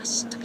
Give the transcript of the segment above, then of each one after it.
first.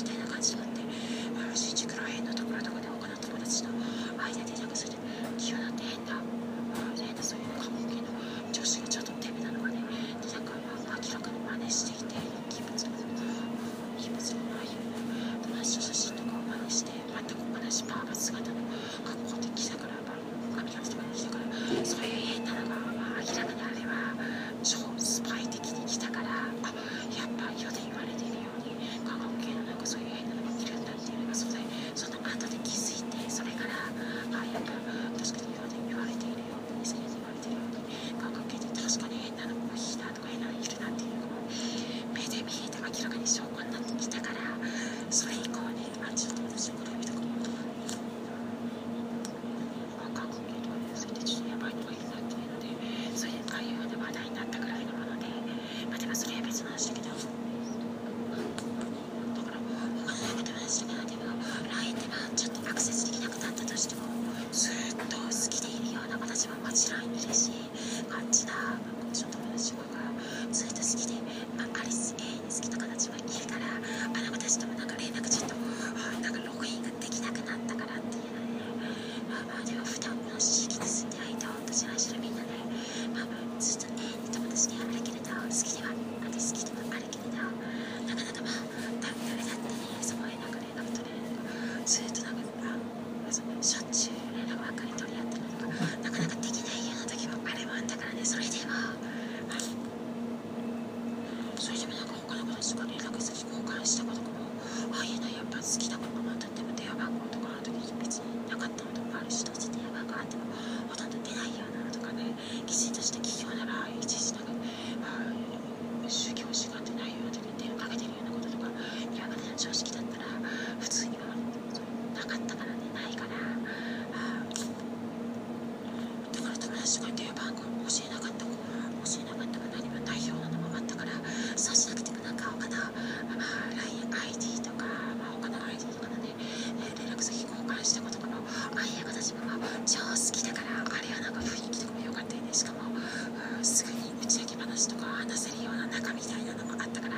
中みたいなのもあったから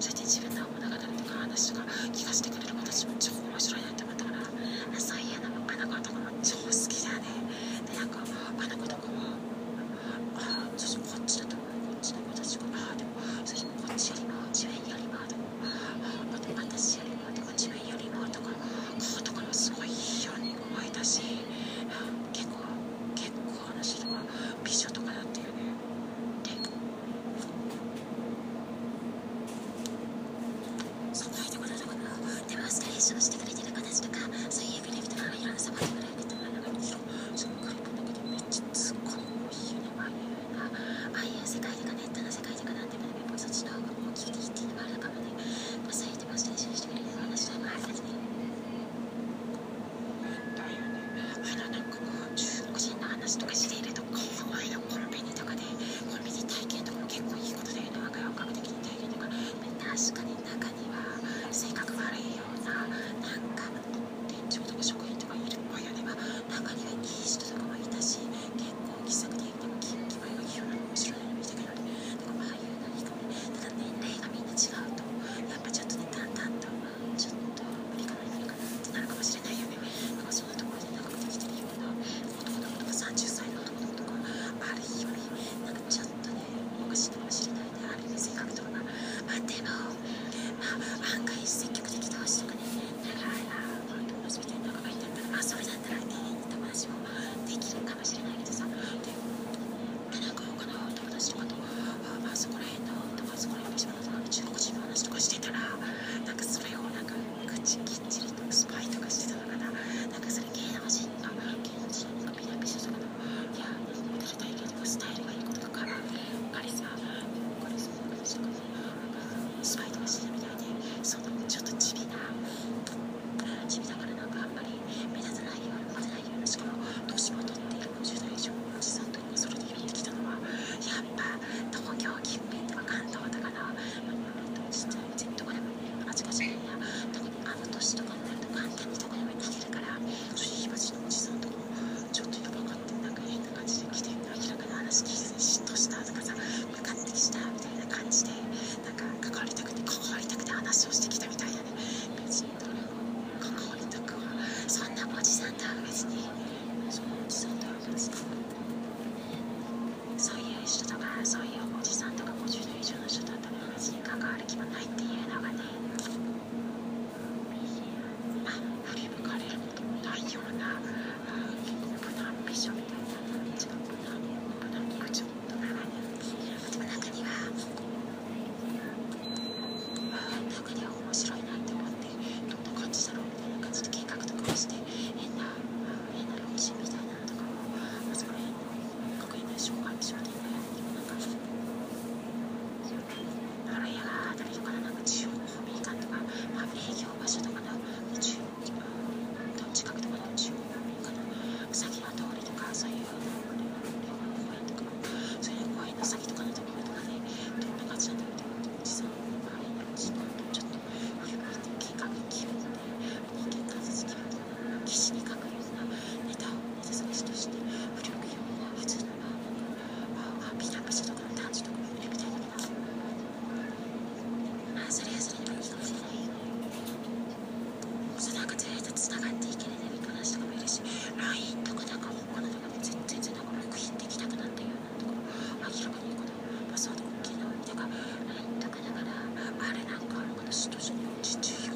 そ最近自分の物語とか話とか聞かせてくれる子たも超面白い確かに。私との父よ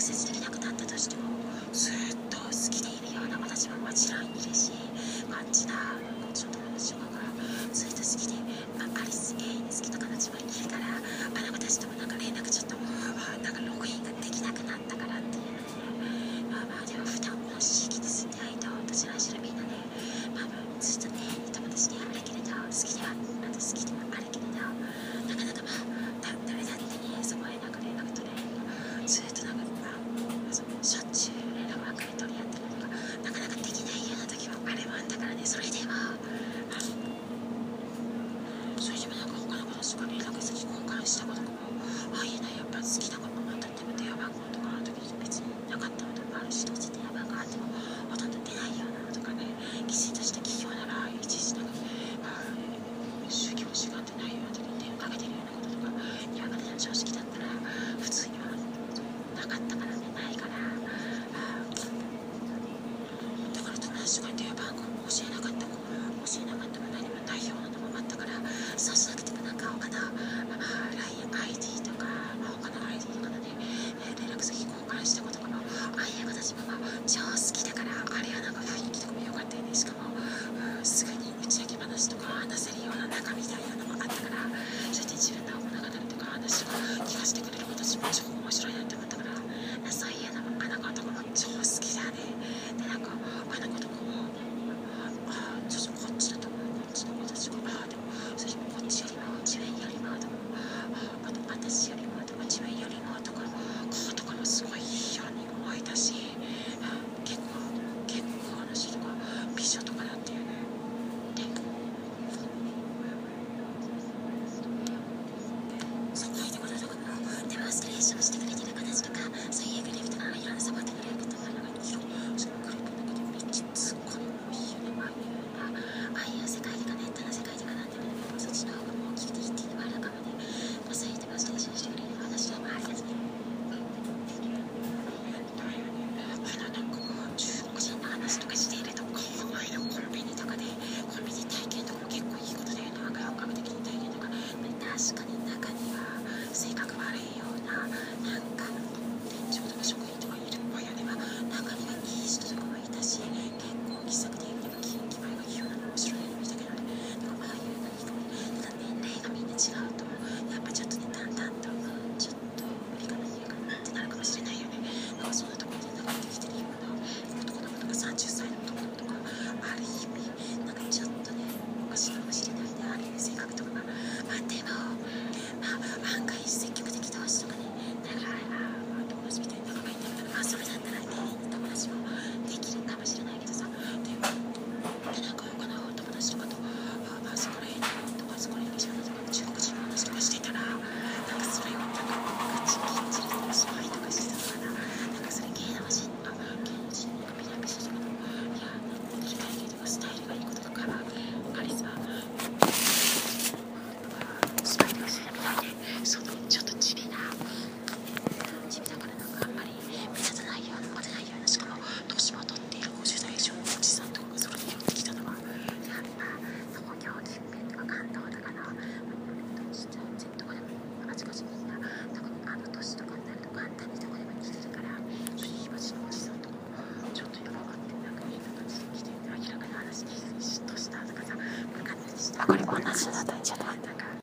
toxicity. してくれる私も自分面白いなってまた